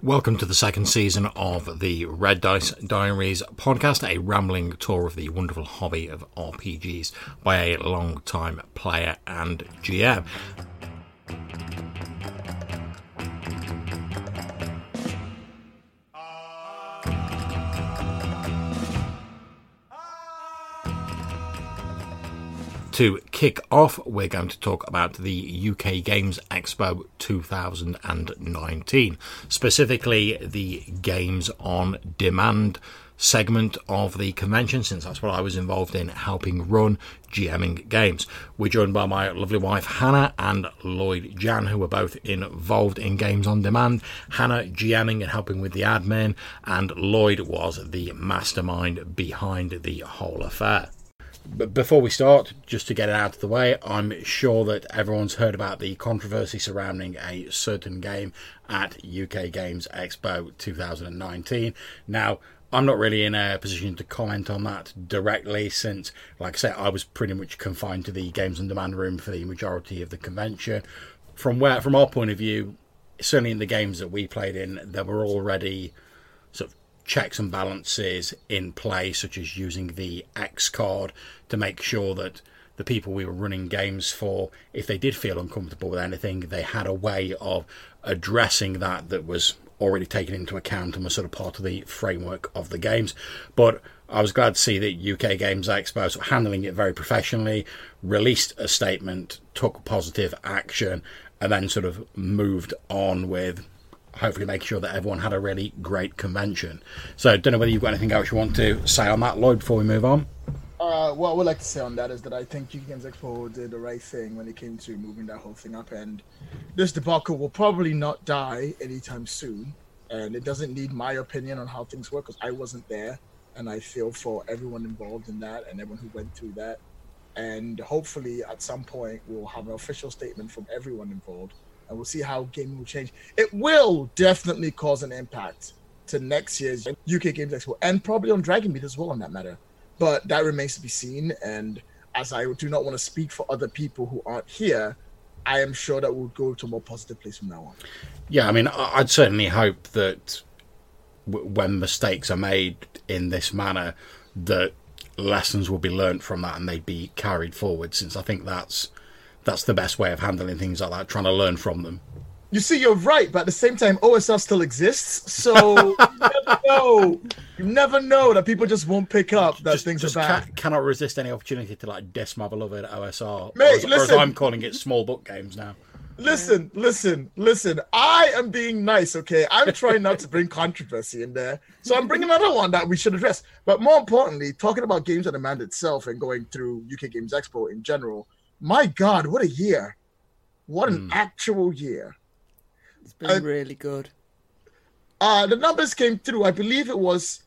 Welcome to the second season of the Red Dice Diaries podcast, a rambling tour of the wonderful hobby of RPGs by a long-time player and GM. To kick off, we're going to talk about the UK Games Expo 2019, specifically the Games on Demand segment of the convention, since that's what I was involved in helping run GMing games. We're joined by my lovely wife Hannah and Lloyd Gyan, who are both involved in Games on Demand. Hannah GMing and helping with the admin, and Lloyd was the mastermind behind the whole affair. But before we start, just to get it out of the way, I'm sure that everyone's heard about the controversy surrounding a certain game at UK Games Expo 2019. Now, I'm not really in a position to comment on that directly since, like I said, I was pretty much confined to the Games on Demand room for the majority of the convention. From where, from our point of view, certainly in the games that we played in, there were already sort of checks and balances in play, such as using the X card to make sure that the people we were running games for, if they did feel uncomfortable with anything, they had a way of addressing that that was already taken into account and was sort of part of the framework of the games. But I was glad to see that UK Games Expo sort of handling it very professionally, released a statement, took positive action, and then sort of moved on with hopefully make sure that everyone had a really great convention. So, don't know whether you've got anything else you want to say on that, Lloyd, before we move on. Uh, what I would like to say on that is that I think UK Games Expo did the right thing when it came to moving that whole thing up, and this debacle will probably not die anytime soon. And it doesn't need my opinion on how things work because I wasn't there, and I feel for everyone involved in that and everyone who went through that. And hopefully, at some point, we'll have an official statement from everyone involved, and we'll see how gaming will change. It will definitely cause an impact to next year's UK Games Expo, and probably on Dragonmeet as well, on that matter but that remains to be seen. And as I do not want to speak for other people who aren't here, I am sure that we'll go to a more positive place from now on. Yeah, I mean, I'd certainly hope that w- when mistakes are made in this manner, that lessons will be learnt from that and they'd be carried forward. Since I think that's that's the best way of handling things like that, trying to learn from them. You see, you're right, but at the same time, OSR still exists, so you never know. You never know that people just won't pick up that just, things just are bad. Ca- cannot resist any opportunity to like diss my beloved OSR, Mate, or, as, or as. I'm calling it, small book games now. Listen, listen, listen. I am being nice, okay? I'm trying not to bring controversy in there. So I'm bringing another one that we should address. But more importantly, talking about Games on Demand itself and going through UK Games Expo in general, my God, what a year. What an Mm. actual year. It's been Uh, really good. Uh, the numbers came through. I believe it was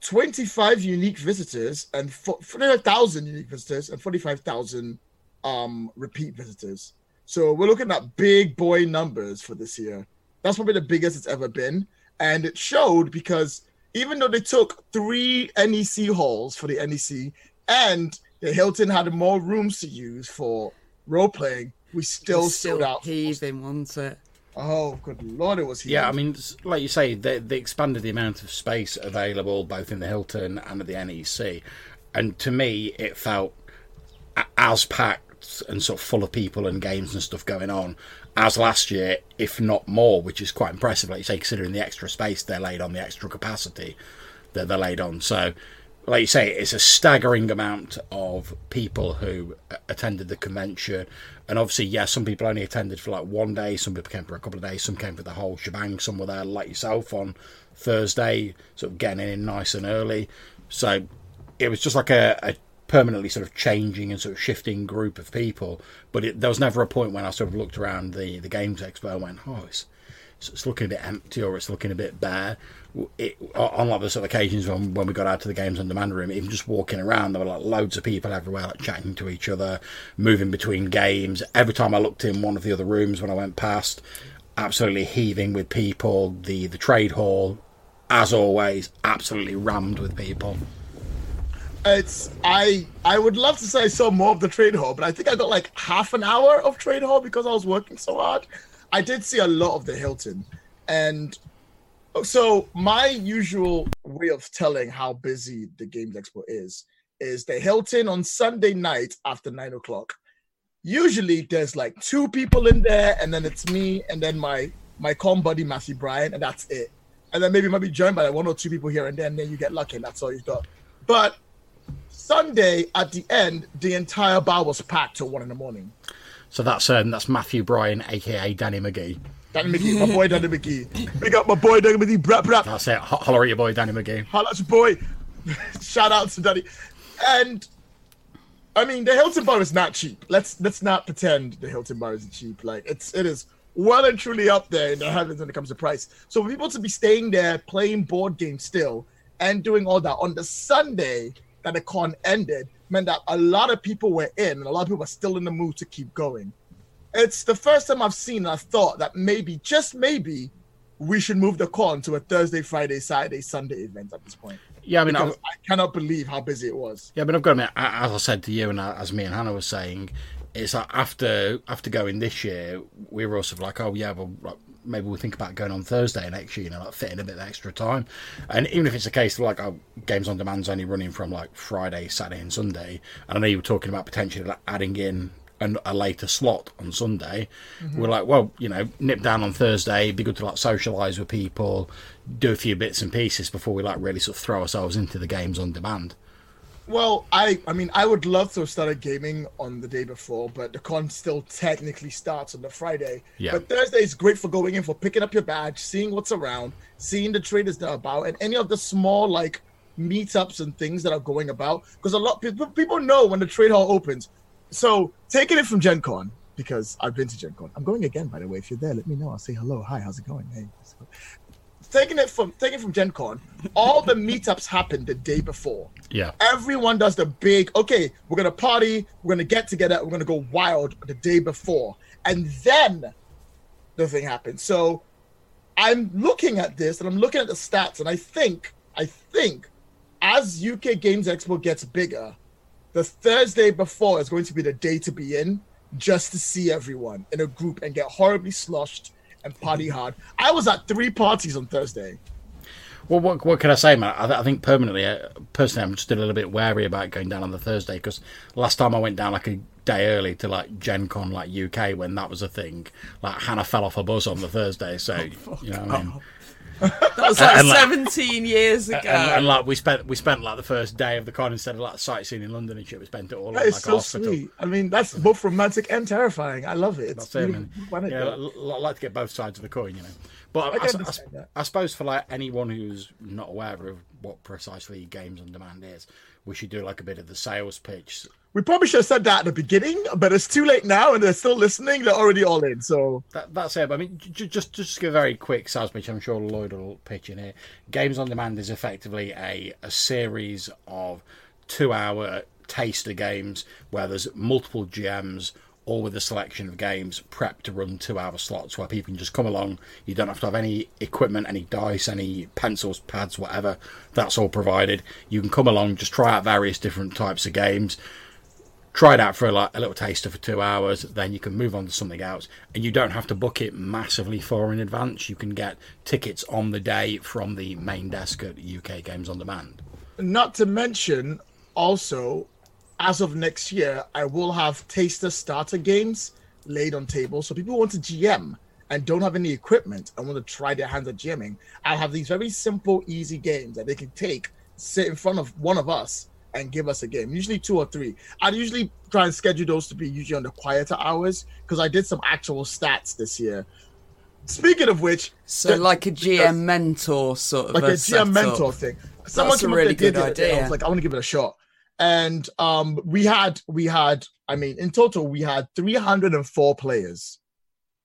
25 unique visitors and 45,000 unique visitors and 45,000 um, repeat visitors. So we're looking at big boy numbers for this year. That's probably the biggest it's ever been. And it showed because even though they took three NEC halls for the NEC and the Hilton had more rooms to use for role playing, we still, It's sold out. for- heaving, wasn't it? Oh, good lord, it was Yeah, I mean, like you say, they, they expanded the amount of space available both in the Hilton and at the NEC, and to me, it felt as packed and sort of full of people and games and stuff going on as last year, if not more, which is quite impressive. Like you say, considering the extra space they laid on, the extra capacity that they laid on. So, like you say, it's a staggering amount of people who uh, attended the convention. And obviously, yeah, some people only attended for like one day, some people came for a couple of days, some came for the whole shebang, some were there like yourself on Thursday, sort of getting in nice and early. So it was just like a, a permanently sort of changing and sort of shifting group of people. But it, there was never a point when I sort of looked around the, the Games Expo and went, oh, it's, it's looking a bit empty or it's looking a bit bare. It, on like the sort of occasions when, when we got out to the games on demand room, even just walking around, there were like loads of people everywhere, like chatting to each other, moving between games. Every time I looked in one of the other rooms when I went past, absolutely heaving with people. The the trade hall, as always, absolutely rammed with people. it's I I would love to say I saw more of the trade hall, but I think I got like half an hour of trade hall because I was working so hard. I did see a lot of the Hilton, and oh, So my usual way of telling how busy the Games Expo is is the Hilton on Sunday night after nine o'clock. Usually there's like two people in there, and then it's me, and then my my com buddy Matthew Bryan, and that's it. And then maybe might be joined by like one or two people here and there, and then you get lucky, and that's all you've got. But Sunday at the end, the entire bar was packed till one in the morning. So that's um, that's Matthew Bryan, aka Danny McGee. Danny McGee, my boy Danny McGee. Big up my boy Danny McGee. That's it. Ho- Holler at your boy Danny McGee. Holler at your boy. Shout out to Danny. And I mean, the Hilton Bar is not cheap. Let's let's not pretend the Hilton Bar isn't cheap. Like it's it is well and truly up there in the heavens when it comes to price. So for people to be staying there, playing board games still, and doing all that on the Sunday that the con ended meant that a lot of people were in, and a lot of people are still in the mood to keep going. It's the first time I've seen I thought that maybe, just maybe, we should move the con to a Thursday, Friday, Saturday, Sunday event at this point. Yeah, I mean, I've, cannot believe how busy it was. yeah, but I've got to admit, as I said to you, and as me and Hannah was saying, it's like after after going this year, we were also like, oh yeah, well, like, maybe we'll think about going on Thursday next year, you know, like fitting a bit of extra time. And even if it's a case of like, oh, games on demand's only running from like Friday, Saturday, and Sunday, and I know you were talking about potentially like, adding in an, a later slot on Sunday. Mm-hmm. We're like, well, you know, nip down on Thursday, be good to like socialise with people, do a few bits and pieces before we like really sort of throw ourselves into the games on demand. Well, I I mean, I would love to have started gaming on the day before, but the con still technically starts on the Friday. Yeah. But Thursday is great for going in for picking up your badge, seeing what's around, seeing the traders that are about, and any of the small like meetups and things that are going about. Because a lot people people know when the trade hall opens. So taking it from Gen Con, because I've been to Gen Con. I'm going again, by the way. If you're there, let me know. I'll say hello. Hi, how's it going? Hey. Taking it from taking it from Gen Con, all the meetups happen the day before Yeah. everyone does the big okay we're gonna party we're gonna get together we're gonna go wild the day before. And then the thing happens. So i'm looking at this and i'm looking at the stats and i think i think as uk games expo gets bigger the thursday before is going to be the day to be in just to see everyone in a group and get horribly sloshed and party mm-hmm. hard. I was at three parties on thursday Well, what, what can I say, man? I, th- I think permanently, uh, personally, I'm just a little bit wary about going down on the Thursday because last time I went down like a day early to like Gen Con, like UK, when that was a thing, like Hannah fell off a bus on the Thursday. So, you know what I mean? That was like And, like- 17 years ago. And, and like we spent we spent like the first day of the con instead of like sightseeing in London and shit. We spent it all that in is like a so hospital. sweet i mean that's both romantic and terrifying i love it it's That's it, man. Yeah. I, I like to get both sides of the coin, you know. But I, I- I- I suppose for like anyone who's not aware of what precisely Games on Demand is, we should do like a bit of the sales pitch. We probably should have said that at the beginning, but it's too late now, and they're still listening. They're already all in. So That, that's it. I mean, j- just just give a very quick sales pitch. I'm sure Lloyd will pitch in here. Games on Demand is effectively a a series of two hour taster games where there's multiple GMs. All with a selection of games prepped to run two hour slots where people can just come along. You don't have to have any equipment, any dice, any pencils, pads, whatever. That's all provided. You can come along, just try out various different types of games try it out for like a little taster for two hours then you can move on to something else and you don't have to book it massively far in advance you can get tickets on the day from the main desk at uk games on demand not to mention, also, as of next year, I will have taster starter games laid on tables. So people who want to GM and don't have any equipment and want to try their hands at GMing, I'll have these very simple, easy games that they can take, sit in front of one of us, and give us a game. Usually two or three. I'd usually try and schedule those to be usually on the quieter hours because I did some actual stats this year. Speaking of which, so, the- like a GM mentor sort of like a GM setup. mentor thing. Someone That's a came up really the good other I idea. was like, I want to give it a shot. And um, we had we had, I mean, in total, we had 304 players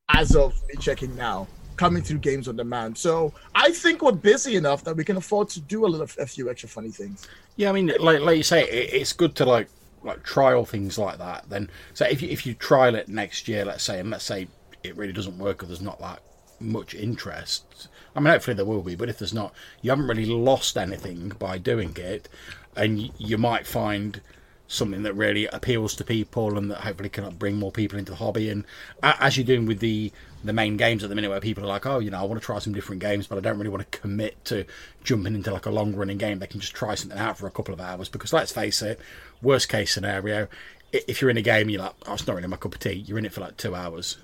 as of me checking now coming through games on demand. So I think we're busy enough that we can afford to do a little a few extra funny things. yeah i mean like, like you say it, it's good to like like trial things like that then so if you, if you trial it next year let's say and let's say it really doesn't work or there's not that much interest i mean hopefully there will be but if there's not you haven't really lost anything by doing it and you might find something that really appeals to people and that hopefully can bring more people into the hobby. And as you're doing with the the main games at the minute, where people are like, oh, you know, I want to try some different games, but I don't really want to commit to jumping into like a long running game. They can just try something out for a couple of hours because let's face it, worst case scenario, if you're in a game, you're like, oh, it's not really my cup of tea. You're in it for like two hours.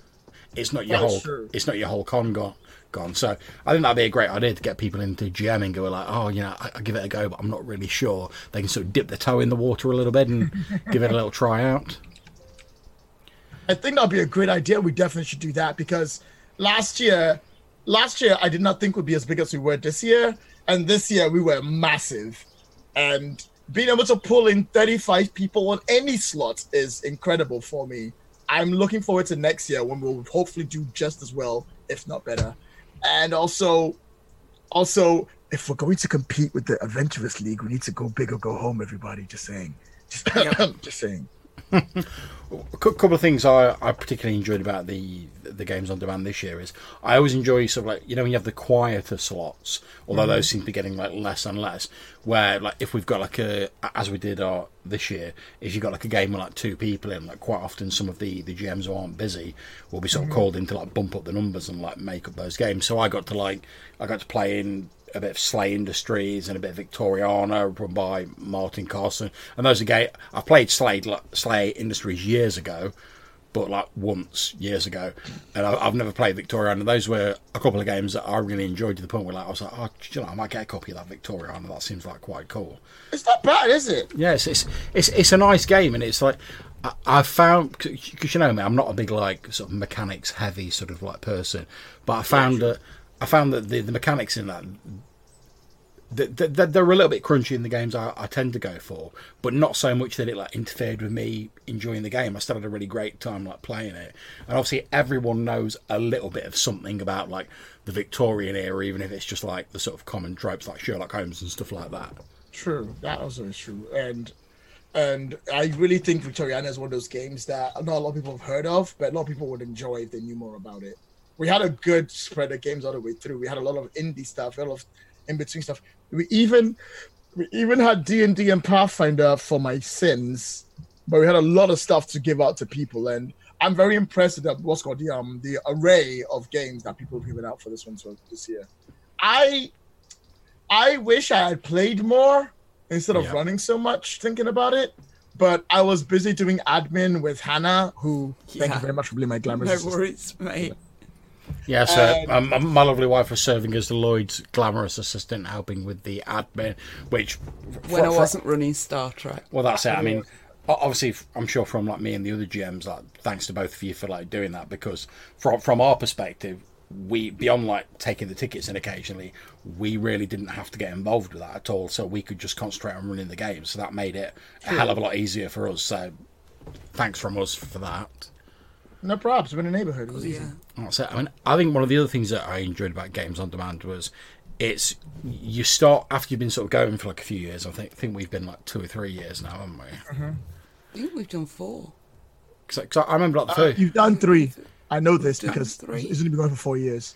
It's not your That's whole. true. It's not your whole con gone. Gone. So I think that'd be a great idea to get people into GMing who are like, oh, you know, I, I give it a go, but I'm not really sure. They can sort of dip their toe in the water a little bit and give it a little try out. I think that'd be a great idea. We definitely should do that because last year, last year I did not think would be as big as we were this year, and this year we were massive. And being able to pull in 35 people on any slot is incredible for me. I'm looking forward to next year when we'll hopefully do just as well, if not better. And also, also, if we're going to compete with the Adventurers League, we need to go big or go home. Everybody, just saying, just, just saying. A couple of things I, I particularly enjoyed about the the games on demand this year is I always enjoy sort of like you know when you have the quieter slots, although mm. those seem to be getting like less and less. Where like if we've got like a as we did our this year, if you've got like a game with like two people in, like quite often some of the the GMs who aren't busy will be sort of mm-hmm. called in to like bump up the numbers and like make up those games. So I got to like I got to play in a bit of Slay Industries and a bit of Victoriana run by Martin Carson. And those are gay. I played Slay Slay Industries years ago, but like once years ago, and I, I've never played Victoriana. Those were a couple of games that I really enjoyed to the point where like I was like, oh, you know, I might get a copy of that Victoriana. That seems like quite cool. It's not bad, is it? Yeah, it's it's it's, it's a nice game, and it's like I, found because you know me, I'm not a big like sort of mechanics heavy sort of like person, but I found that I found that the, the mechanics in that. th- th- th- They're a little bit crunchy in the games I, tend to go for, but not so much that it like interfered with me enjoying the game. I still had a really great time like playing it, and obviously everyone knows a little bit of something about like the Victorian era, even if it's just like the sort of common tropes like Sherlock Holmes and stuff like that. True, that is true, and and I really think Victoriana is one of those games that not a lot of people have heard of, but a lot of people would enjoy if they knew more about it. We had a good spread of games all the way through. We had a lot of indie stuff, a lot of in between stuff. We even we even had D and D and Pathfinder for my sins, but we had a lot of stuff to give out to people, and I'm very impressed with what's called the um the array of games that people have given out for this one so this year. I I wish I had played more instead of Yeah. running so much thinking about it. But I was busy doing admin with Hannah, who thank you very much for being my glamorous No assistant. worries, mate. Yeah, so And- um, my lovely wife was serving as the Lloyd's glamorous assistant, helping with the admin, which When I for- for- wasn't running Star Trek. Well, that's it. I mean, obviously, I'm sure from like me and the other GMs, like thanks to both of you for like doing that because from from our perspective, we beyond like taking the tickets in occasionally, we really didn't have to get involved with that at all. So we could just concentrate on running the game. So that made it a hell of a lot easier for us. So thanks from us for that. No props. We're in the neighborhood. It was easy. Yeah. That's it. I mean, I think one of the other things that I enjoyed about games on demand was it's you start after you've been sort of going for like a few years. I think think we've been like two or three years now, haven't we? I think we've done four. Because I remember like the Uh, first. you've done three. I know this Done because three. it's only been going for four years.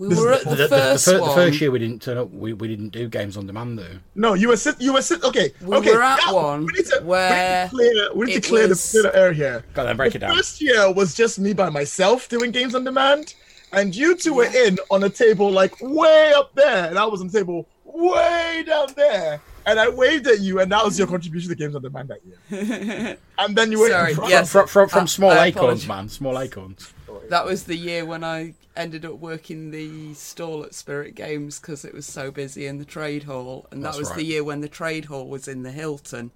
We This were the- at The, the, the, the, first fir- the first year we didn't turn up. We, we didn't do games on demand though. No, you were sit. You were sit. Okay, We okay. were at now, one we need to, where we need to clear. We need to clear was- the, clear the air here. Go on then, break the it down. First year was just me by myself doing games on demand, and you two were in on a table like way up there, and I was on the table way down there. And I waved at you, and that was your contribution to games on demand that year. and then you were Sorry, in front yes. From, from, from I- small I acorns, man. Small acorns. That was the year when I ended up working the stall at Spirit Games because it was so busy in the trade hall, and that That's was right. the year when the trade hall was in the Hilton.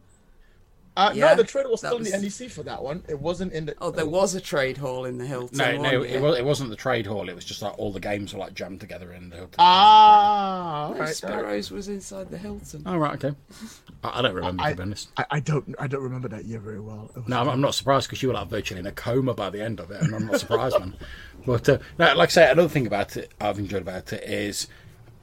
Uh, Yeah, no, the trade was that still in the NEC for that one. It wasn't in the. Oh, there was a trade hall in the Hilton. No, no, it, was, it wasn't the trade hall. It was just like all the games were like jammed together in the. Ah, all No, right, all right. Sparrows was inside the Hilton. Oh right, okay. I, I don't remember I- to be honest. I, I don't. I don't remember that year very well. No, I'm, I'm not surprised because you were like virtually in a coma by the end of it, and I'm not surprised, man. But uh, no, like I say, another thing about it I've enjoyed about it is a-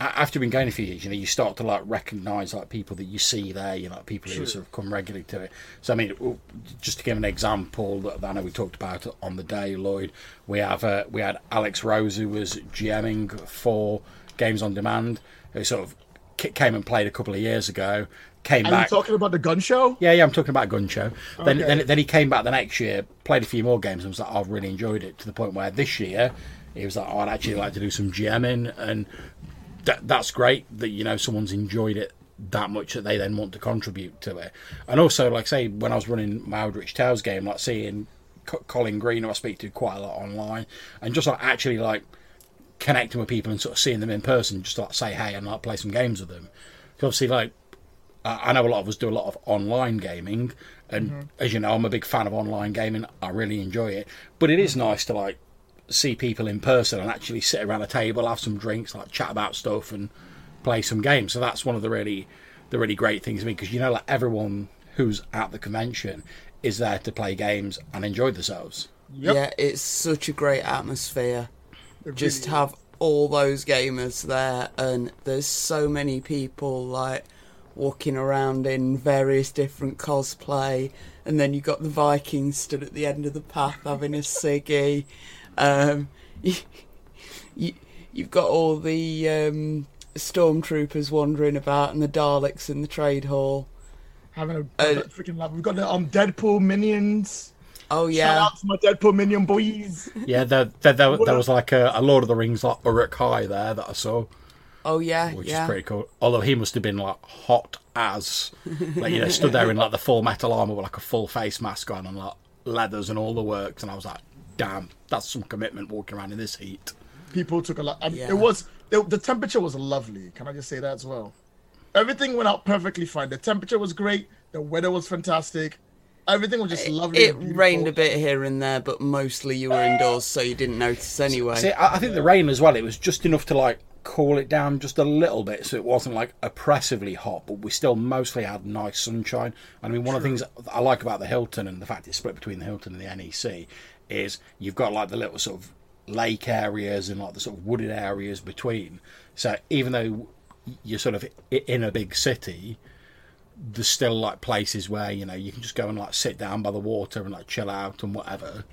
after you've been going a few years, you know, you start to like recognise like people that you see there, you know, like people who sort of come regularly to it. So I mean, just to give an example that I know we talked about on the day, Lloyd, we have uh, we had Alex Rose who was GMing for Games on Demand, who sort of came and played a couple of years ago. Came Are you back. talking about the gun show? Yeah, yeah, I'm talking about Gun Show. Then, Okay. then, then he came back the next year, played a few more games, and was like, I've really enjoyed it to the point where this year he was like, oh, I'd actually like to do some GMing, and that, that's great that you know someone's enjoyed it that much that they then want to contribute to it. And also, like say, when I was running my Eldritch Tales game, like seeing Co- Colin Green, who I speak to quite a lot online, and just like actually like connecting with people and sort of seeing them in person, just like say hey and like play some games with them. 'Cause obviously, like I I know a lot of us do a lot of online gaming, and mm-hmm. as you know, I'm a big fan of online gaming. I really enjoy it, but it is mm-hmm. nice to like see people in person and actually sit around a table, have some drinks, like chat about stuff, and play some games. So that's one of the really, the really great things to me because you know, like everyone who's at the convention is there to play games and enjoy themselves. Yep. Yeah, it's such a great atmosphere. It Just have all those gamers there, and there's so many people like walking around in various different cosplay, and then you've got the Vikings stood at the end of the path having a ciggy. Um, you, you, you've got all the um, stormtroopers wandering about, and the Daleks in the trade hall. having a Uh, freaking laugh. We've got the um Deadpool minions. Oh yeah! Shout out to my Deadpool minion boys. Yeah, there, there, there, there was like a, a Lord of the Rings like Uruk-hai there that I saw. oh yeah, which yeah. is pretty cool. Although he must have been like hot as, like you know, stood there in like the full metal armor with like a full face mask on and like leathers and all the works, and I was like, damn, that's some commitment walking around in this heat. People took a lot. Yeah. It was the, the temperature was lovely. Can I just say that as well? Everything went out perfectly fine. The temperature was great. The weather was fantastic. Everything was just lovely. It and beautiful. rained a bit here and there, but mostly you were indoors, so you didn't notice anyway. See, I, I think the rain as well. It was just enough to like cool it down just a little bit, so it wasn't like oppressively hot, but we still mostly had nice sunshine. I mean, one of the things I like about the Hilton and the fact it's split between the Hilton and the NEC is you've got like the little sort of lake areas and like the sort of wooded areas between. So even though you're sort of in a big city, there's still like places where you know you can just go and like sit down by the water and like chill out and whatever.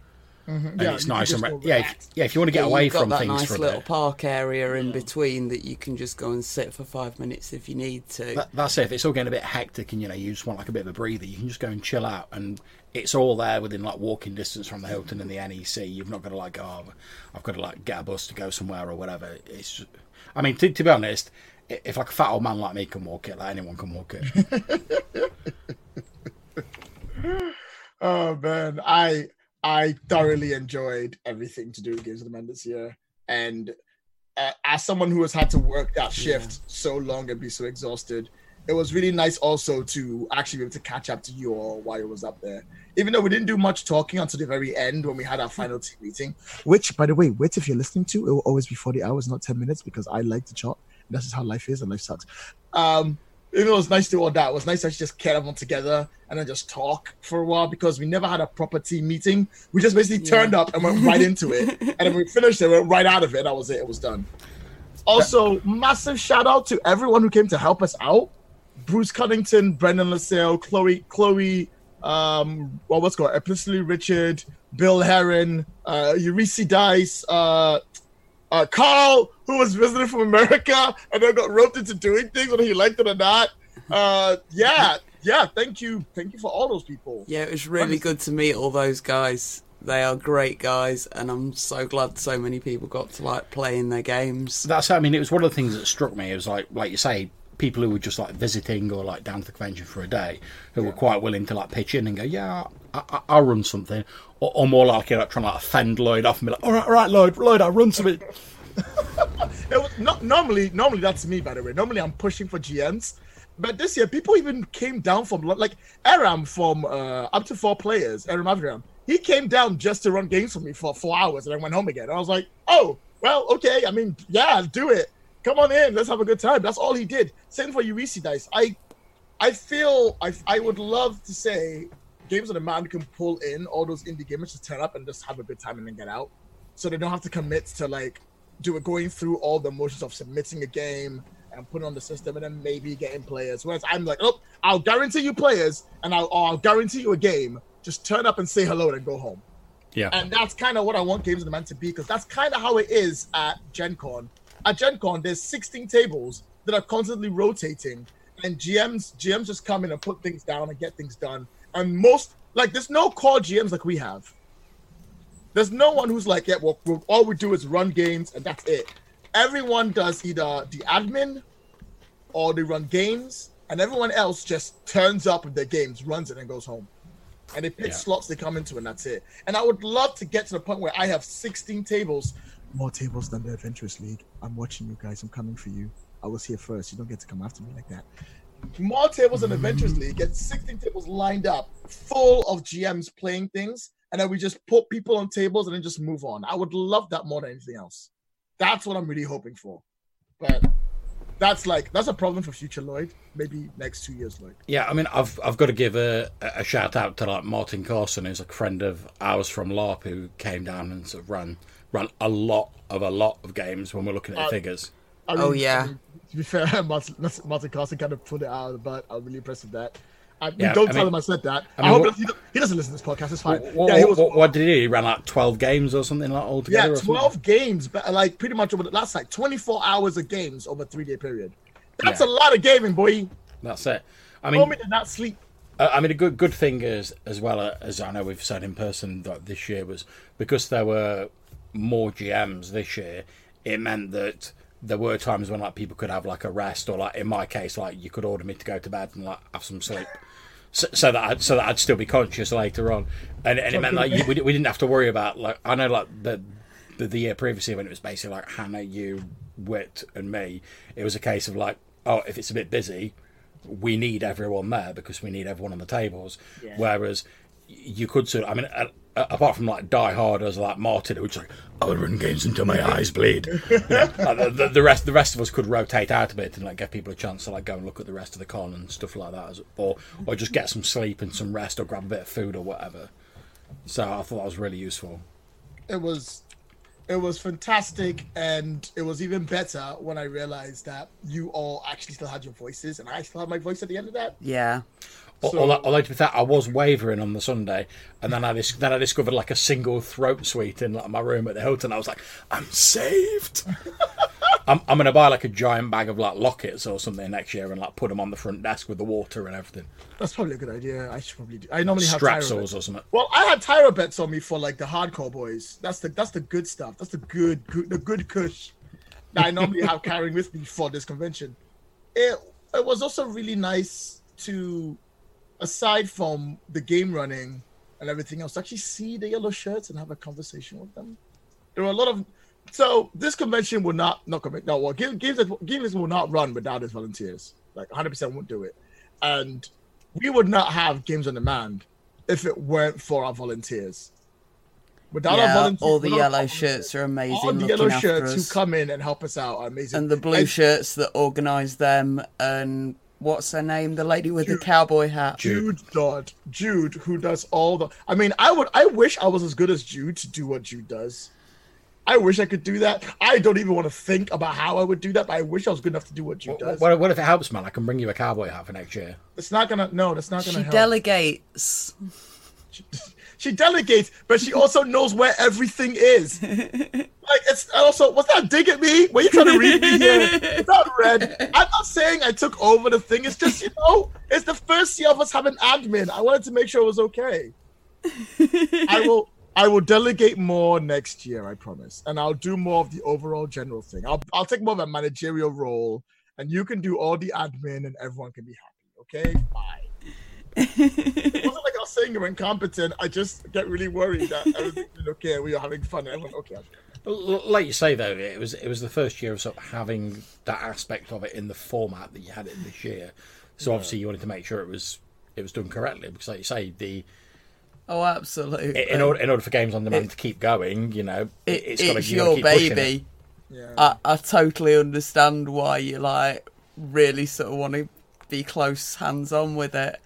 Mm-hmm. And Yeah, it's you nice and re- yeah, if, yeah. If you want to get Yeah, away you've got from that things nice for a little bit, park area in mm-hmm. between that you can just go and sit for five minutes if you need to. that, that's it. If it's all getting a bit hectic and you know you just want like a bit of a breather, you can just go and chill out, and it's all there within like walking distance from the Hilton and the NEC. You've not got to like go, oh, I've got to like get a bus to go somewhere or whatever. It's, just, I mean, to, to be honest, if like a fat old man like me can walk it, like anyone can walk it. Oh man, I I thoroughly enjoyed everything to do with Games on Demand this year, and uh, as someone who has had to work that shift so long and be so exhausted, it was really nice also to actually be able to catch up to you all while it was up there. Even though we didn't do much talking until the very end when we had our final team meeting, which, by the way, wait if you're listening to, it will always be 40 hours, not 10 minutes, because I like to chat. That's just how life is, and life sucks. Um, it was nice to do all that. It was nice to just get everyone together and then just talk for a while because we never had a proper team meeting. We just basically Yeah. turned up and went right into it. And then we finished it, went right out of it. That was it. It was done. Also, massive shout out to everyone who came to help us out. Bruce Cunnington, Brendan LaSalle, Chloe, Chloe, um, well, what's called Epistolary Richard, Bill Heron, uh, Eurisi Dice, uh, uh, Carl, who was visiting from America and then got roped into doing things whether he liked it or not. Uh, yeah, yeah. Thank you, thank you for all those people. yeah, it was really Honestly. good to meet all those guys. They are great guys, and I'm so glad so many people got to like play in their games. That's I mean, it was one of the things that struck me. It was like, like you say, people who were just like visiting or like down to the convention for a day, who were quite willing to like pitch in and go, yeah, I, I, I'll run something, or, or more like you know, trying to like offend Lloyd off and be like, all right, all right, Lloyd, Lloyd, I'll run something. Not normally. Normally, that's me. By the way, normally I'm pushing for GMs, but this year people even came down from like Aram from uh, up to four players. Aram Avram, he came down just to run games for me for four hours, and then went home again. I was like, oh well, okay. I mean, yeah, do it. Come on in. Let's have a good time. That's all he did. Same for Eurisi Dice. I, I feel I I would love to say games on demand can pull in all those indie gamers to turn up and just have a good time and then get out, so they don't have to commit to like do it going through all the motions of submitting a game and putting on the system and then maybe getting players. Whereas I'm like, oh, I'll guarantee you players and I'll, I'll guarantee you a game. Just turn up and say hello and go home. Yeah, And that's kind of what I want Games on Demand to be because that's kind of how it is at Gen Con. At Gen Con, there's 16 tables. that are constantly rotating, and GMs GMs just come in and put things down and get things done. And most like there's no core GMs like we have. There's no one who's like, yeah, well, well, all we do is run games and that's it. Everyone does either the admin or they run games, and everyone else just turns up with their games, runs it, and goes home. And they pick Yeah. slots they come into, and that's it. And I would love to get to the point where I have 16 tables, more tables than the Adventurers League. I'm watching you guys. I'm coming for you. I was here first. You don't get to come after me like that. More tables in Adventurers League. Get 16 tables lined up, full of GMs playing things, and then we just put people on tables and then just move on. I would love that more than anything else. That's what I'm really hoping for. But that's like that's a problem for future Lloyd. Maybe next two years, Lloyd. Yeah, I mean, I've I've got to give a, a shout out to like Martin Carson, who's a friend of ours from LARP, who came down and sort of ran ran a lot of a lot of games when we're looking at Uh, figures. I Oh, yeah. To be fair, Martin, Martin Carson kind of put it out of the butt. I'm really impressed with that. I, Yeah, don't I tell mean- him I said that. I, I hope what- he, he doesn't listen to this podcast. It's fine. What, yeah, he was. what, what did he do? He ran like twelve games or something like altogether. yeah, 12 games, but like pretty much over the last like 24 hours of games over a three day period. That's Yeah. a lot of gaming, boy. That's it. I mean, me to not sleep. Uh, I mean, a good good thing is as well uh, as I know we've said in person that this year was because there were more GMs this year. It meant that there were times when like people could have like a rest, or like in my case, like you could order me to go to bed and like have some sleep, so, so that I'd, so that I'd still be conscious later on, and, and it meant like you, we, we didn't have to worry about like I know like the the, the year previously when it was basically like Hannah, you, Wit, and me. It was a case of like, oh, if it's a bit busy, we need everyone there because we need everyone on the tables. Yeah. Whereas you could sort of, I mean, uh, uh, apart from like die harders like Martin, who's like, I would run games until my eyes bleed. You know, like, the, the, the rest, the rest of us could rotate out a bit and like give people a chance to like go and look at the rest of the con and stuff like that, as- or or just get some sleep and some rest, or grab a bit of food or whatever. So I thought that was really useful. it was it was fantastic and it was even better when i realized that you all actually still had your voices and i still had my voice at the end of that Yeah. So- although, although to be fair, I was wavering on the Sunday, and then I dis- then I discovered like a single throat sweet in like my room at the Hilton. I was like, I'm saved. I'm, I'm gonna buy like a giant bag of like lockets or something next year and like put them on the front desk with the water and everything. that's probably a good idea i should probably do i normally have bets. or something. well i had Tyrozets on me for like the hardcore boys that's the that's the good stuff that's the good, good the good kush that i normally have carrying with me for this convention it it was also really nice to aside from the game running and everything else actually see the yellow shirts and have a conversation with them there are a lot of so this convention will not not commit no well games games games will not run without its volunteers like 100 percent won't do it and we would not have games on demand if it weren't for our volunteers without our volunteers all the yellow shirts are amazing. all the yellow shirts us. who come in and help us out are amazing and the blue And shirts that organise them, and what's her name? The lady with the cowboy hat. Jude Dodd, Jude, who does all the. I mean, I would. I wish I was as good as Jude to do what Jude does. I wish I could do that. I don't even want to think about how I would do that. But I wish I was good enough to do what Jude What, does. what, what if it helps, man? I can bring you a cowboy hat for next year. It's not gonna. No, that's not gonna She help. delegates. she delegates, but she also knows where everything is. like it's also was that dig at me? Were you trying to read me here? It's not red. I'm not saying I took over the thing. It's just you know, it's the first year of us having admin. I wanted to make sure it was okay. I will. I will delegate more next year. I promise, and I'll do more of the overall general thing. I'll I'll take more of a managerial role, and you can do all the admin, and everyone can be happy. Okay, bye. It wasn't like I was saying you're incompetent. I just get really worried that everything's okay. and We are having fun. Everyone, okay. Like you say though, it was it was the first year of sort of having that aspect of it in the format that you had it this year. So obviously you wanted to make sure it was it was done correctly because, like you say, the Oh, absolutely. in order in order for games on demand to keep going, you know, it, It- it's got to it's you gotta your keep it. baby. Yeah. I, I totally understand why you like really sort of want to be close hands on with it.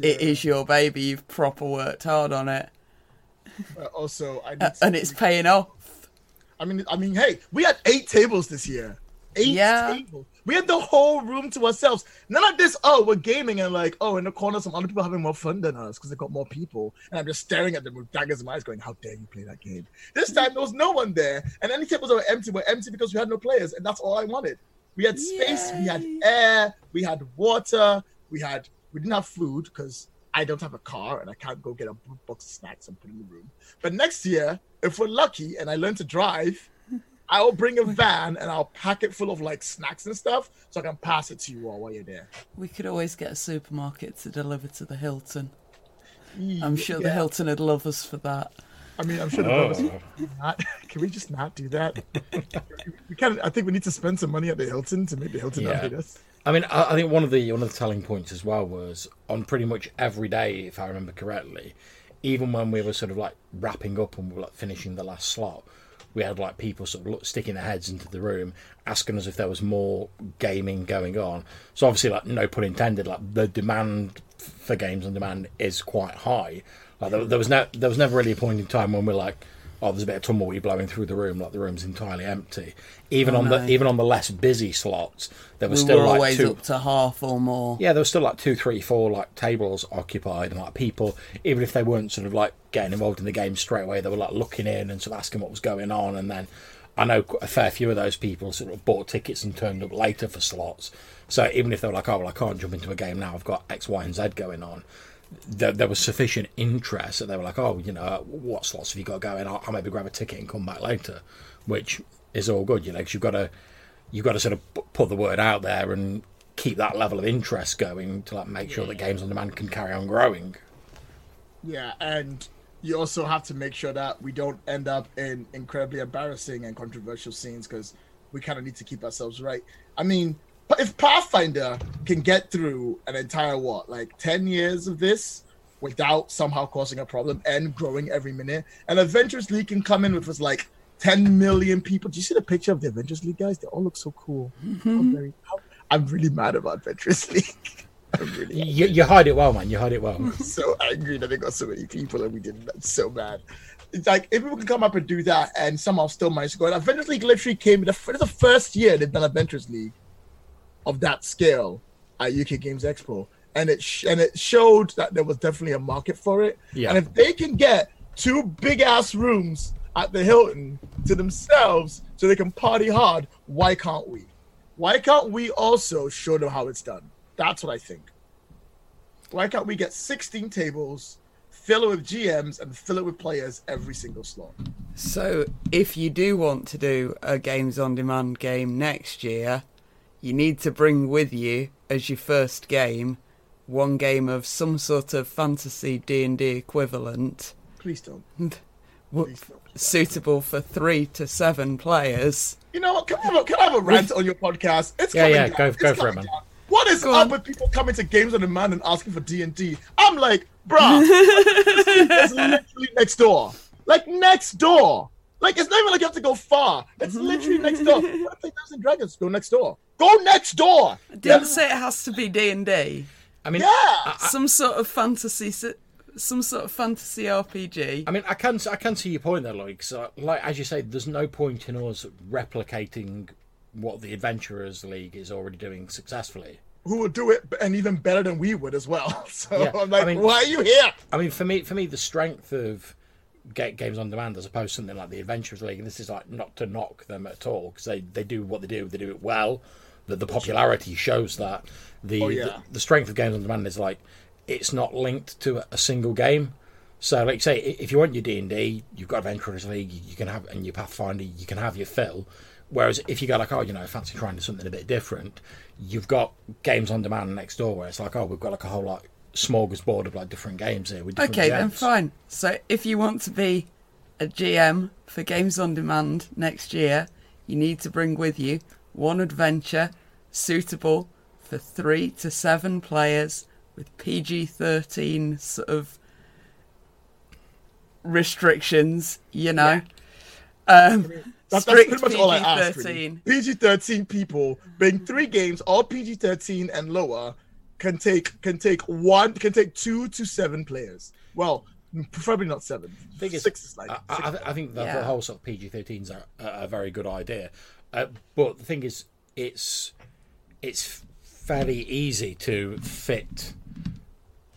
It Yeah. is your baby. You've proper worked hard on it, Uh, also, I need to- and it's paying off. I mean, I mean, hey, we had eight tables this year. Eight Yeah. tables. We had the whole room to ourselves. None of this. Oh, we're gaming and like, oh, in the corner, some other people having more fun than us because they got more people. And I'm just staring at them with daggers in my eyes, going, "How dare you play that game?" This time there was no one there, and any tables that were empty were empty because we had no players, and that's all I wanted. We had space, we had air, we had water, we had we didn't have food because I don't have a car and I can't go get a box of snacks and put in the room. But next year, if we're lucky and I learn to drive, I will bring a van and I'll pack it full of like snacks and stuff so I can pass it to you all while you're there. We could always get a supermarket to deliver to the Hilton. I'm sure the Hilton would love us for that. I mean, I'm sure the Oh. brothers not. Can we just not do that? we kind of. I think we need to spend some money at the Hilton to make the Hilton not hate us. I mean, I, I think one of the one of the telling points as well was on pretty much every day, if I remember correctly, even when we were sort of like wrapping up and we were like finishing the last slot, we had like people sort of sticking their heads into the room, asking us if there was more gaming going on. So obviously, like no pun intended, like the demand for games on demand is quite high. Like there, there was no, there was never really a point in time when we're like, oh, there's a bit of tumbleweed blowing through the room, like the room's entirely empty. Even Oh, on no. the even on the less busy slots, there was We still were like always two, up to half or more. yeah, there was still like two, three, four like tables occupied, and like people, even if they weren't sort of like getting involved in the game straight away, they were like looking in and sort of asking what was going on. And then I know a fair few of those people sort of bought tickets and turned up later for slots. So even if they were like, oh well, I can't jump into a game now, I've got X, Y, and Z going on. There, there was sufficient interest that they were like, oh, you know, what slots have you got going? I'll, I'll maybe grab a ticket and come back later, which is all good, you know, because you've got to you've got to sort of put the word out there and keep that level of interest going to like make sure that games on demand can carry on growing. Yeah, and you also have to make sure that we don't end up in incredibly embarrassing and controversial scenes because we kind of need to keep ourselves right. I mean, if Pathfinder can get through an entire what, like ten years of this without somehow causing a problem and growing every minute, and Adventurers League can come in with us like ten million people. Do you see the picture of the Adventurers League guys? They all look so cool. Mm-hmm. I'm, very, I'm really mad about Adventures League. I'm really You, you hide it well, man. You hide it well. so angry that they got so many people and we did that so bad. It's like if people can come up and do that and somehow still manage to go. And Adventurers League literally came the, the first year they've done Adventurers League of that scale at UK Games Expo, and it sh- and it showed that there was definitely a market for it. Yeah. And if they can get two big ass rooms at the Hilton to themselves so they can party hard, why can't we? Why can't we also show them how it's done? That's what I think. Why can't we get 16 tables, fill it with GMs, and fill it with players every single slot? So, if you do want to do a games on demand game next year, you need to bring with you as your first game one game of some sort of fantasy D&D equivalent Please don't. Please don't. suitable for 3 to 7 players. You know what? Can I have a, can I have a rant on your podcast? It's Yeah, coming yeah, down. go- It's go for it, man. down. What is Go up on. with people coming to games on demand and asking for D and D? I'm like, bruh, it's literally next door. Like next door. Like it's not even like you have to go far. It's literally next door. Want to play Dungeons and Dragons? Go next door. Go next door. Didn't say it has to be D&D. I mean, Yeah. I, Some sort of fantasy some sort of fantasy RPG. I mean, I can I can see your point there, like, so, uh, like as you say, there's no point in us replicating what the Adventurers League is already doing successfully. Who would do it and even better than we would as well? So Yeah, I'm like, I mean- why are you here? I mean, for me, for me, the strength of ga- games on demand as opposed to something like the Adventurers League, and this is like not to knock them at all because they, they do what they do, they do it well. The, the popularity shows that the, Oh, yeah. the the strength of games on demand is like it's not linked to a, single game. So, like you say, if you want your D and D, you've got Adventurers League, you can have, and your Pathfinder, you can have your fill. Whereas if you go like, oh, you know, fancy trying something a bit different, you've got games on demand next door where it's like, oh, we've got like a whole like smorgasbord of like different games here with different Okay, then fine. So if you want to be a GM for Games on Demand next year, you need to bring with you one adventure suitable for three to seven players with PG 13 sort of restrictions, you know. Um, That, that's pretty much all I asked. Really. PG-13. PG-13 people being three games, all PG-13 and lower, can take can take one can take two to seven players. Well, preferably not seven. Thing is, Six is like. I, I, I think that the Yeah. whole sort of PG 13s are a, a very good idea. Uh, but the thing is, it's it's fairly easy to fit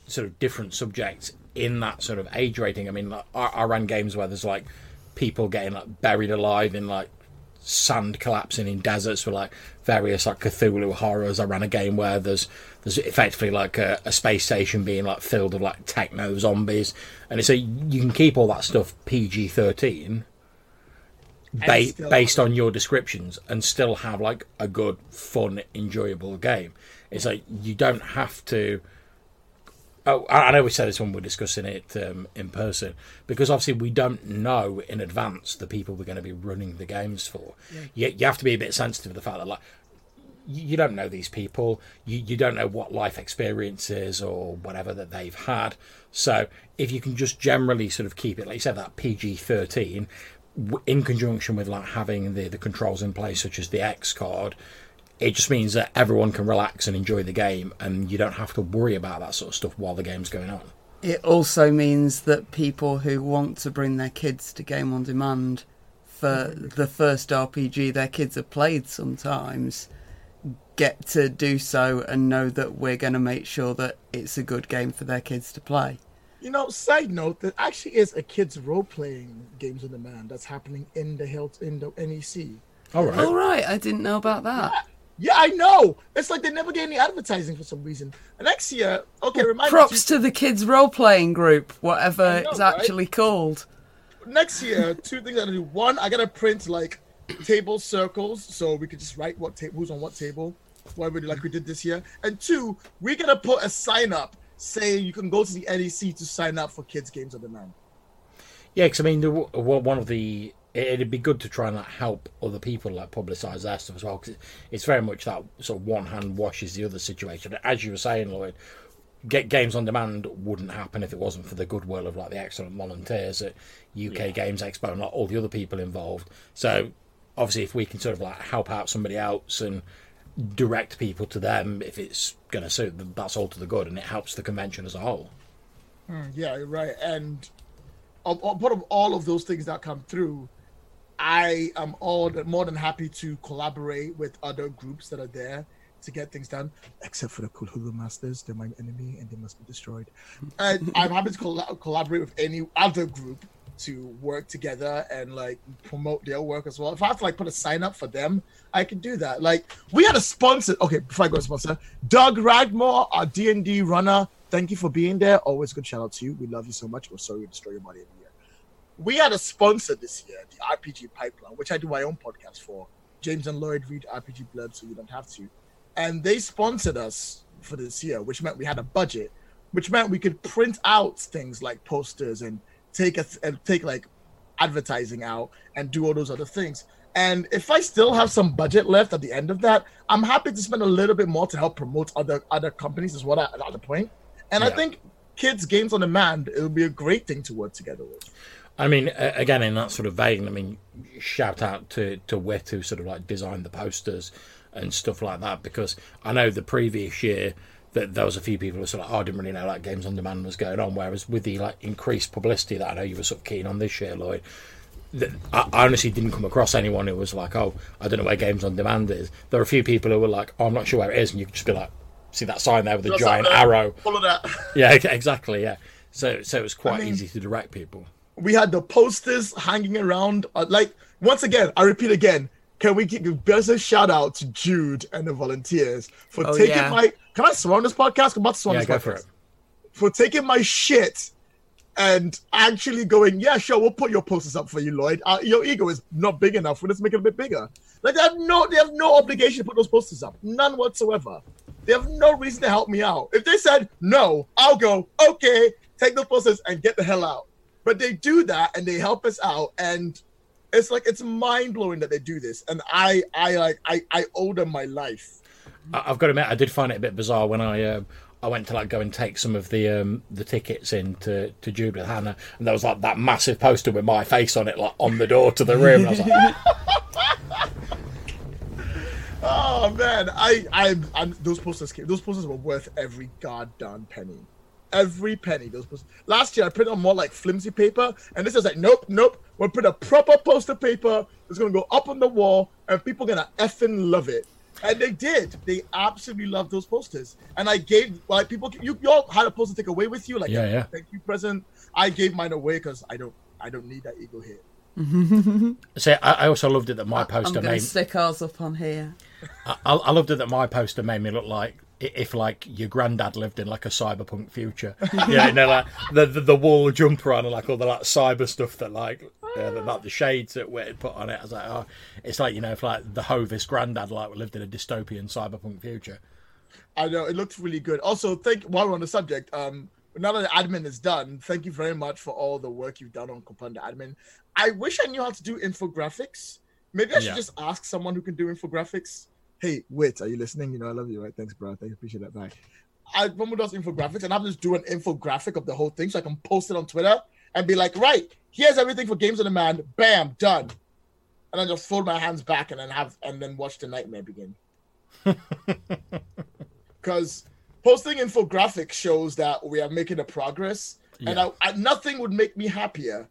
sort of different subjects in that sort of age rating. I mean, like, I, I ran games where there's like people getting like buried alive in like sand collapsing in deserts with like various like Cthulhu horrors. I ran a game where there's there's effectively like a, a space station being like filled with like techno zombies, and it's a you can keep all that stuff PG thirteen. Ba- based on your descriptions and still have like a good, fun, enjoyable game. It's like you don't have to. Oh, I know we said this when we we're discussing it um, in person because obviously we don't know in advance the people we're going to be running the games for. You, you have to be a bit sensitive to the fact that like you you don't know these people. You you don't know what life experiences or whatever that they've had. So if you can just generally sort of keep it, like you said, that PG thirteen, in conjunction with like having the the controls in place, such as the X card, it just means that everyone can relax and enjoy the game, and you don't have to worry about that sort of stuff while the game's going on. It also means that people who want to bring their kids to Game on Demand for the first RPG their kids have played sometimes get to do so and know that we're going to make sure that it's a good game for their kids to play. You know, side note, there actually is a kids role playing games on demand that's happening in the Hilt in the NEC. All right. All right, I didn't know about that. Yeah, I know. It's like they never get any advertising for some reason. And next year, okay, remind me Props to the kids role playing group, whatever know, it's right? actually called. next year, two things I gotta do. One, I gotta print like table circles so we could just write what ta- who's on what table, whatever like we did this year. And two, we gotta put a sign up saying you can go to the NEC to sign up for kids games on demand. Yeah, because I mean, the, w- one of the it- it'd be good to try and like, help other people like publicise their stuff as well because it's very much that sort of one hand washes the other situation. As you were saying, Lloyd, get games on demand wouldn't happen if it wasn't for the goodwill of like the excellent volunteers at UK Games Expo and like all the other people involved. So obviously, if we can sort of like help out somebody else and direct people to them if it's going to suit them, that's all to the good and it helps the convention as a whole. Hmm, yeah, right. And of, of, of all of those things that come through, I am all more than happy to collaborate with other groups that are there to get things done. Except for the Cthulhu Masters, they're my enemy and they must be destroyed. And I'm happy to colla- collaborate with any other group to work together and like promote their work as well. If I have to like put a sign up for them, I can do that. Like we had a sponsor. Okay, before I go to sponsor, Doug Radmore, our D and D runner. Thank you for being there. Always good shout out to you. We love you so much. We're sorry we destroy your body every year. We had a sponsor this year, the RPG Pipeline, which I do my own podcast for. James and Lloyd read RPG Blood, so you don't have to. And they sponsored us for this year, which meant we had a budget, which meant we could print out things like posters and take a and take like advertising out and do all those other things. And if I still have some budget left at the end of that, I'm happy to spend a little bit more to help promote other other companies as well at, at the point. And I think kids games on demand it would be a great thing to work together with. I mean, again, in that sort of vein, I mean, shout out to to Wit who sort of like designed the posters and stuff like that because I know the previous year that there was a few people who were sort of, oh, I didn't really know that Games on Demand was going on. Whereas with the like increased publicity that I know you were sort of keen on this year, Lloyd, that I I honestly didn't come across anyone who was like, oh, I don't know where Games on Demand is. There are a few people who were like, oh, I'm not sure where it is, and you could just be like, see that sign there with a giant like that. arrow. Follow that. Yeah, exactly. Yeah. So so it was quite mean- easy to direct people. we had the posters hanging around. Uh, like once again, I repeat again. Can we give a best shout out to Jude and the volunteers for Oh, taking yeah. my? Can I swear on this podcast? I'm about to swear on this go for podcast. it. For taking my shit and actually going, yeah, sure, we'll put your posters up for you, Lloyd. Uh, your ego is not big enough. We'll just make it a bit bigger. Like they have no, they have no obligation to put those posters up, none whatsoever. They have no reason to help me out. If they said no, I'll go. Okay, take the posters and get the hell out. But they do that and they help us out, and it's like it's mind blowing that they do this. And I, I like, I, I owe them my life. I've got to admit, I did find it a bit bizarre when I um, I went to like go and take some of the um, the tickets in to, to Jude with Hannah, and there was like that massive poster with my face on it, like on the door to the room. And I was like, Oh man, I, I, I those posters came. Those posters were worth every goddamn penny, every penny. Those posters. Last year I printed on more like flimsy paper, and this is like, nope, nope. We'll print a proper poster paper. It's gonna go up on the wall, and people are gonna effing love it. And they did. They absolutely loved those posters. And I gave like people. You, you all had a poster to take away with you, like Yeah, a yeah. thank you present. I gave mine away because I don't, I don't need that ego hit. See, I, I also loved it that my poster. I'm poster going to made. stick ours up on here. I, I loved it that my poster made me look like if like your granddad lived in like a cyberpunk future. yeah, you know, like the, the the wall jumper on and like all the like cyber stuff that like uh, like the shades that had put on it. I was like, oh, it's like you know, if like the Hovis granddad like lived in a dystopian cyberpunk future. I know it looked really good. Also, thank while we're on the subject, um, now that the admin is done, thank you very much for all the work you've done on Companda admin. I wish I knew how to do infographics. Maybe I should Yeah. just ask someone who can do infographics. Hey, Wit, are you listening? You know, I love you, right? Thanks, bro. Thank you. Appreciate that. Bye. I one who does infographics, and I'll just do an infographic of the whole thing so I can post it on Twitter and be like, right, here's everything for Games on Demand. Bam, done. And then just fold my hands back and then have and then watch the nightmare begin. Because posting infographics shows that we are making a progress, and I, I, nothing would make me happier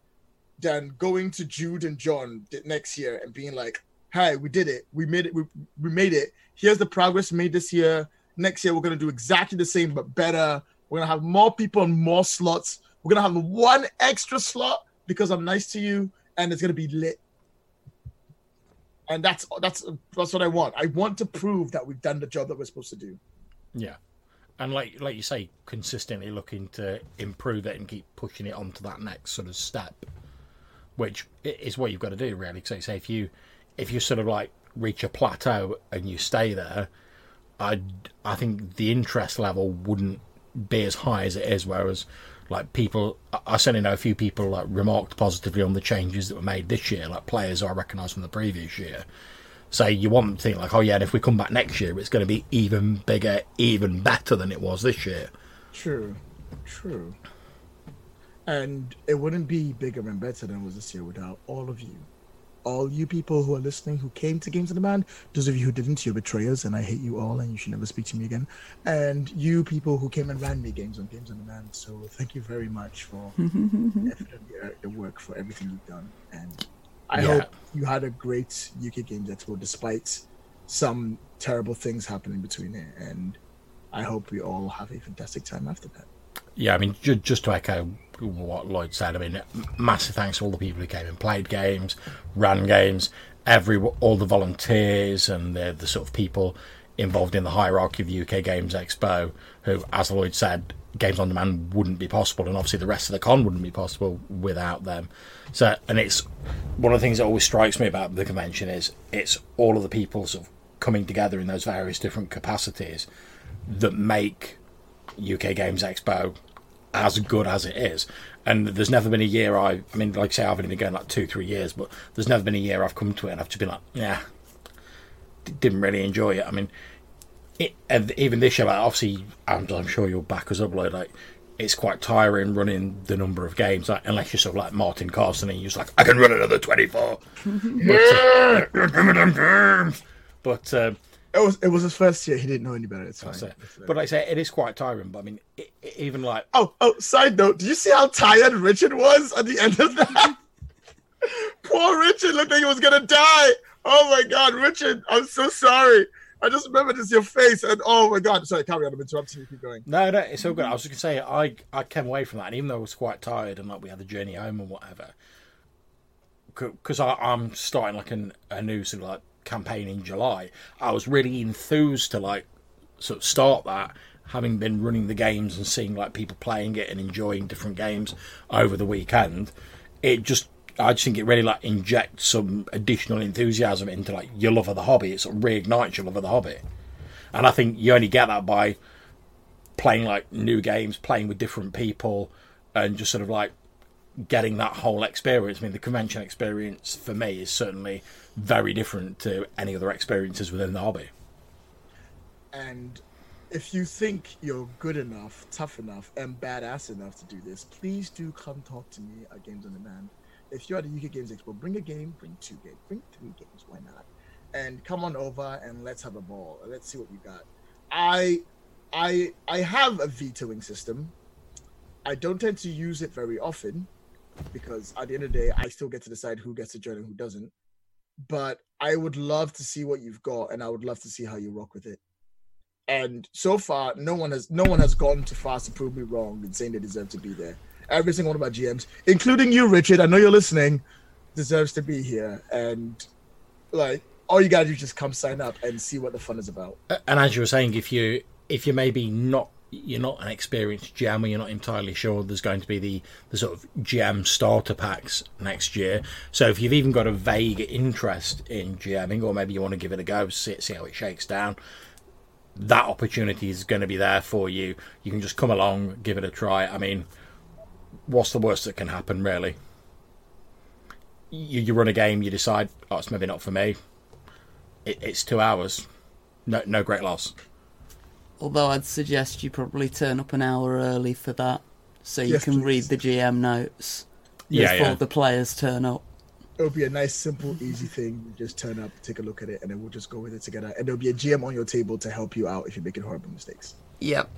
than going to Jude and John next year and being like, "Hey, we did it. We made it. We, we made it. Here's the progress made this year. Next year, we're gonna do exactly the same but better. We're gonna have more people and more slots. We're gonna have one extra slot because I'm nice to you, and it's gonna be lit." And that's that's that's what I want. I want to prove that we've done the job that we're supposed to do. Yeah. And like like you say, consistently looking to improve it and keep pushing it on to that next sort of step, which is what you've got to do really. So say if you if you sort of like reach a plateau and you stay there, I I think the interest level wouldn't be as high as it is. Whereas like people, I- certainly know a few people like remarked positively on the changes that were made this year, like players I recognise from the previous year. So you want them to think like, oh yeah, and if we come back next year, it's going to be even bigger, even better than it was this year. True, true. And it wouldn't be bigger and better than it was this year without all of you. All you people who are listening who came to Games on Demand, those of you who didn't, you're betrayers, and I hate you all, and you should never speak to me again. And you people who came and ran me games on Games on Demand, so thank you very much for the effort and the, the work for everything you've done. And I Yeah. hope you had a great UK Games Expo despite some terrible things happening between it. And I hope we all have a fantastic time after that. Yeah, I mean, ju- just to echo what Lloyd said, I mean, massive thanks to all the people who came and played games, ran games, every all the volunteers and the the sort of people involved in the hierarchy of the UK Games Expo, who, as Lloyd said, Games on Demand wouldn't be possible, and obviously the rest of the con wouldn't be possible without them. So, and it's one of the things that always strikes me about the convention is it's all of the people sort of coming together in those various different capacities that make UK Games Expo as good as it is. And there's never been a year I, I mean, like I say, I've only been going like two, three years, but there's never been a year I've come to it and I've just been like, yeah, didn't really enjoy it. I mean, it, and even this year, like, obviously, I'm, I'm sure you'll back us up, like, like, it's quite tiring running the number of games, like, unless you're sort of like Martin Carson and you're just like, I can run another 24. but, uh, but um, It was it was his first year. He didn't know any better. It's fine. It's but like I say, it is quite tiring. But I mean, it, it- even like oh oh, side note, did you see how tired Richard was at the end of that? Poor Richard looked like he was gonna die. Oh my god, Richard, I'm so sorry. I just remembered it's your face, and oh my god, sorry, carry on. I'm interrupting you. Keep going. No, no, it's all good. I was just gonna say I I came away from that, and even though I was quite tired and like we had the journey home and whatever, because I'm starting like an, a new sort of like campaign in July, I was really enthused to like sort of start that, having been running the games and seeing like people playing it and enjoying different games over the weekend. It just I just think it really like injects some additional enthusiasm into like your love of the hobby. It sort of reignites your love of the hobby, and I think you only get that by playing like new games, playing with different people, and just sort of like getting that whole experience. I mean, the convention experience for me is certainly very different to any other experiences within the hobby. And if you think you're good enough, tough enough, and badass enough to do this, please do come talk to me at Games on Demand. If you're at the UK Games Expo, bring a game, bring two games, bring three games, why not? And come on over and let's have a ball. Let's see what you got. I I I have a vetoing system. I don't tend to use it very often because at the end of the day, I still get to decide who gets to join and who doesn't. But I would love to see what you've got, and I would love to see how you rock with it. And so far no one has no one has gone too far to prove me wrong in saying they deserve to be there. Every single one of my gms including you richard i know you're listening deserves to be here, and like all you gotta do is just come sign up and see what the fun is about. And as you were saying, if you if you're maybe not you're not an experienced or you're not entirely sure there's going to be the, the sort of GM starter packs next year. So if you've even got a vague interest in GMing or maybe you want to give it a go, see, see how it shakes down, that opportunity is going to be there for you. You can just come along, give it a try. I mean, what's the worst that can happen, really? You, you run a game, you decide, oh, it's maybe not for me. It, it's two hours. No, no great loss. Although I'd suggest you probably turn up an hour early for that, so you Yes, can read the GM notes Yeah, before yeah. the players turn up. It'll be a nice, simple, easy thing. Just turn up, take a look at it, and then we'll just go with it together. And there'll be a GM on your table to help you out if you're making horrible mistakes. Yep.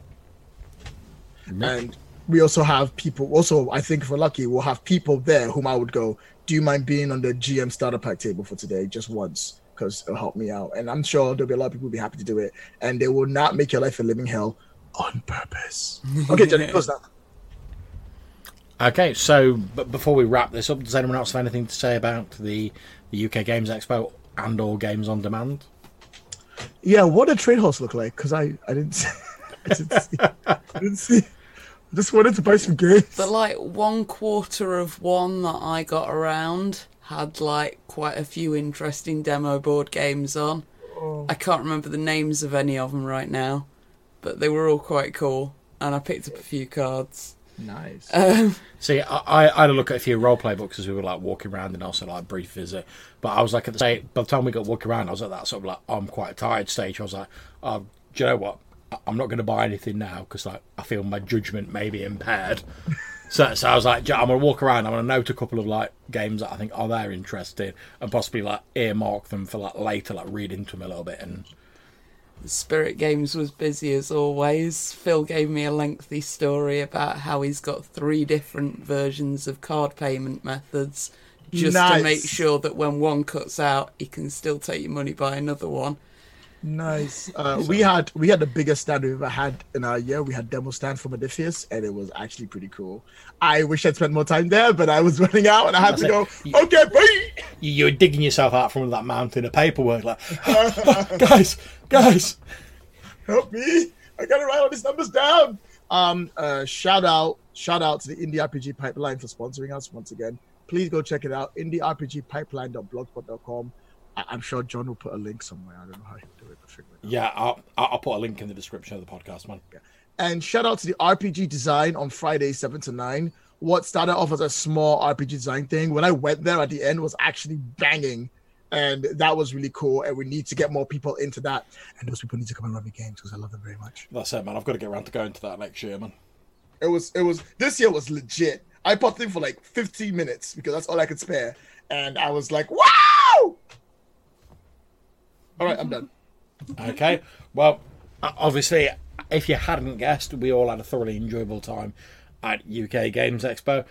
Mm-hmm. And we also have people. Also, I think if we're lucky, we'll have people there whom I would go. Do you mind being on the GM starter pack table for today, just once, because it'll help me out? And I'm sure there'll be a lot of people who'll be happy to do it, and they will not make your life a living hell on purpose. Okay, Jenny, close that. Okay, so but before we wrap this up, does anyone else have anything to say about the, the UK Games Expo and or Games on Demand? Yeah, what did trade house look like? Because I, I didn't see. I didn't see. I didn't see. I just wanted to buy some games. The like one quarter of one that I got around had like quite a few interesting demo board games on. I can't remember the names of any of them right now, but they were all quite cool, and I picked up a few cards. Nice. Um, See, I, I I had a look at a few roleplay books as we were like walking around and also like brief visit. But I was like at the same by the time we got walking around, I was at that sort of like I'm quite tired stage. I was like, oh, do you know what? I'm not going to buy anything now because like I feel my judgment may be impaired. So, so I was like, I'm going to walk around. I'm going to note a couple of like games that I think are they're interested and possibly like earmark them for like later, like read into them a little bit and Spirit Games was busy as always. Phil gave me a lengthy story about how he's got three different versions of card payment methods just to make sure that when one cuts out, he can still take your money by another one. Nice. Uh, we had we had the biggest stand we've ever had in our year. We had demo stand from Odysseus, and it was actually pretty cool. I wish I'd spent more time there, but I was running out, and I had to go. That's it. Okay, bye. you, you were digging yourself out from that mountain of paperwork, like, guys, guys. help me i gotta write all these numbers down um uh shout out shout out to the indie rpg pipeline for sponsoring us once again please go check it out indierpgpipeline.blogspot.com I- i'm sure john will put a link somewhere i don't know how he'll do it but figure it out. Yeah, I'll, I'll put a link in the description of the podcast, man. and shout out to the rpg design on friday 7 to 9 what started off as a small rpg design thing when i went there at the end was actually banging and that was really cool and we need to get more people into that and those people need to come and run the games because i love them very much That's it, man. I've got to get around to going to that next year, man. It was it was this year was legit. I popped in for like 15 minutes because that's all I could spare, and I was like, "Wow!" All right, I'm done. Okay. Well, obviously, if you hadn't guessed, we all had a thoroughly enjoyable time at UK Games Expo.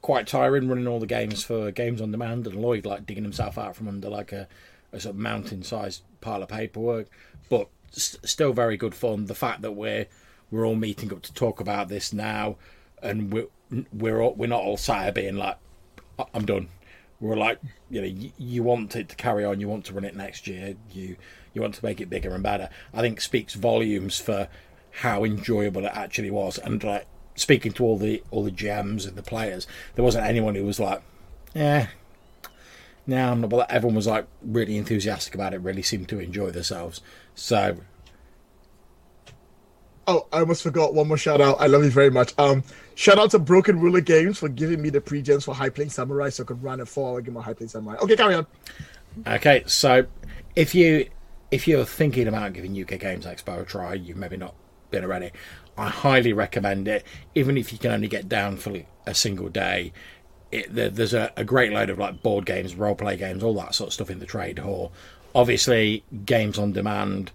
Quite tiring running all the games for Games on Demand, and Lloyd like digging himself out from under like a, a sort of mountain-sized pile of paperwork, but s- still very good fun. The fact that we're we're all meeting up to talk about this now, and we're we're all, we're not all sat being like, I'm done. We're like, you know, you, you want it to carry on. You want to run it next year. You you want to make it bigger and better. I think speaks volumes for how enjoyable it actually was. And like speaking to all the all the GMs and the players, there wasn't anyone who was like, yeah. No, I'm not. But everyone was like really enthusiastic about it. Really seemed to enjoy themselves. So Oh, I almost forgot one more shout out. I love you very much. Um, shout out to Broken Ruler Games for giving me the pre-gens for High Playing Samurai, so I could run a four-hour game of High Playing Samurai. Okay, carry on. Okay, so if you if you're thinking about giving UK Games Expo a try, you've maybe not been already. I highly recommend it, even if you can only get down for a single day. It, there, there's a, a great load of like board games, role play games, all that sort of stuff in the trade hall. Obviously, games on demand.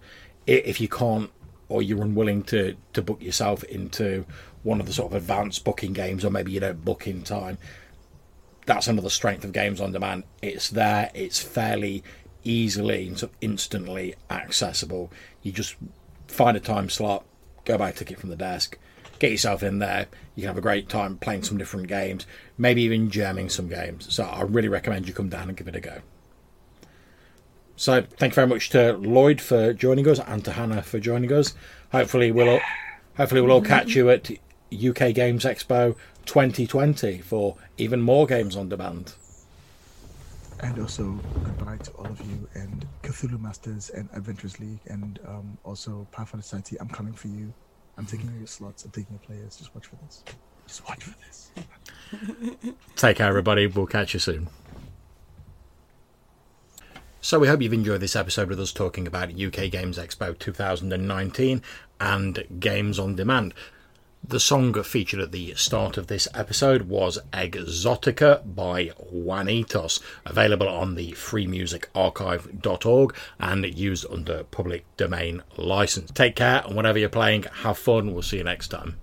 If you can't or you're unwilling to to book yourself into one of the sort of advanced booking games, or maybe you don't book in time, that's another strength of games on demand. It's there, it's fairly easily and sort of instantly accessible. You just find a time slot, go buy a ticket from the desk, get yourself in there. You can have a great time playing some different games, maybe even GMing some games. So I really recommend you come down and give it a go. So thank you very much to Lloyd for joining us and to Hannah for joining us. Hopefully we'll all, hopefully we'll all catch you at UK Games Expo 2020 for even more games on demand. And also goodbye to all of you and Cthulhu Masters and Adventurers League and um, also Pathfinder Society. I'm coming for you. I'm taking your slots. I'm taking your players. Just watch for this. Just watch for this. Take care, everybody. We'll catch you soon. So we hope you've enjoyed this episode with us talking about UK Games Expo 2019 and games on demand. The song featured at the start of this episode was Exotica by Juanitos, available on the freemusicarchive.org and used under public domain license. Take care, and whatever you're playing, have fun. We'll see you next time.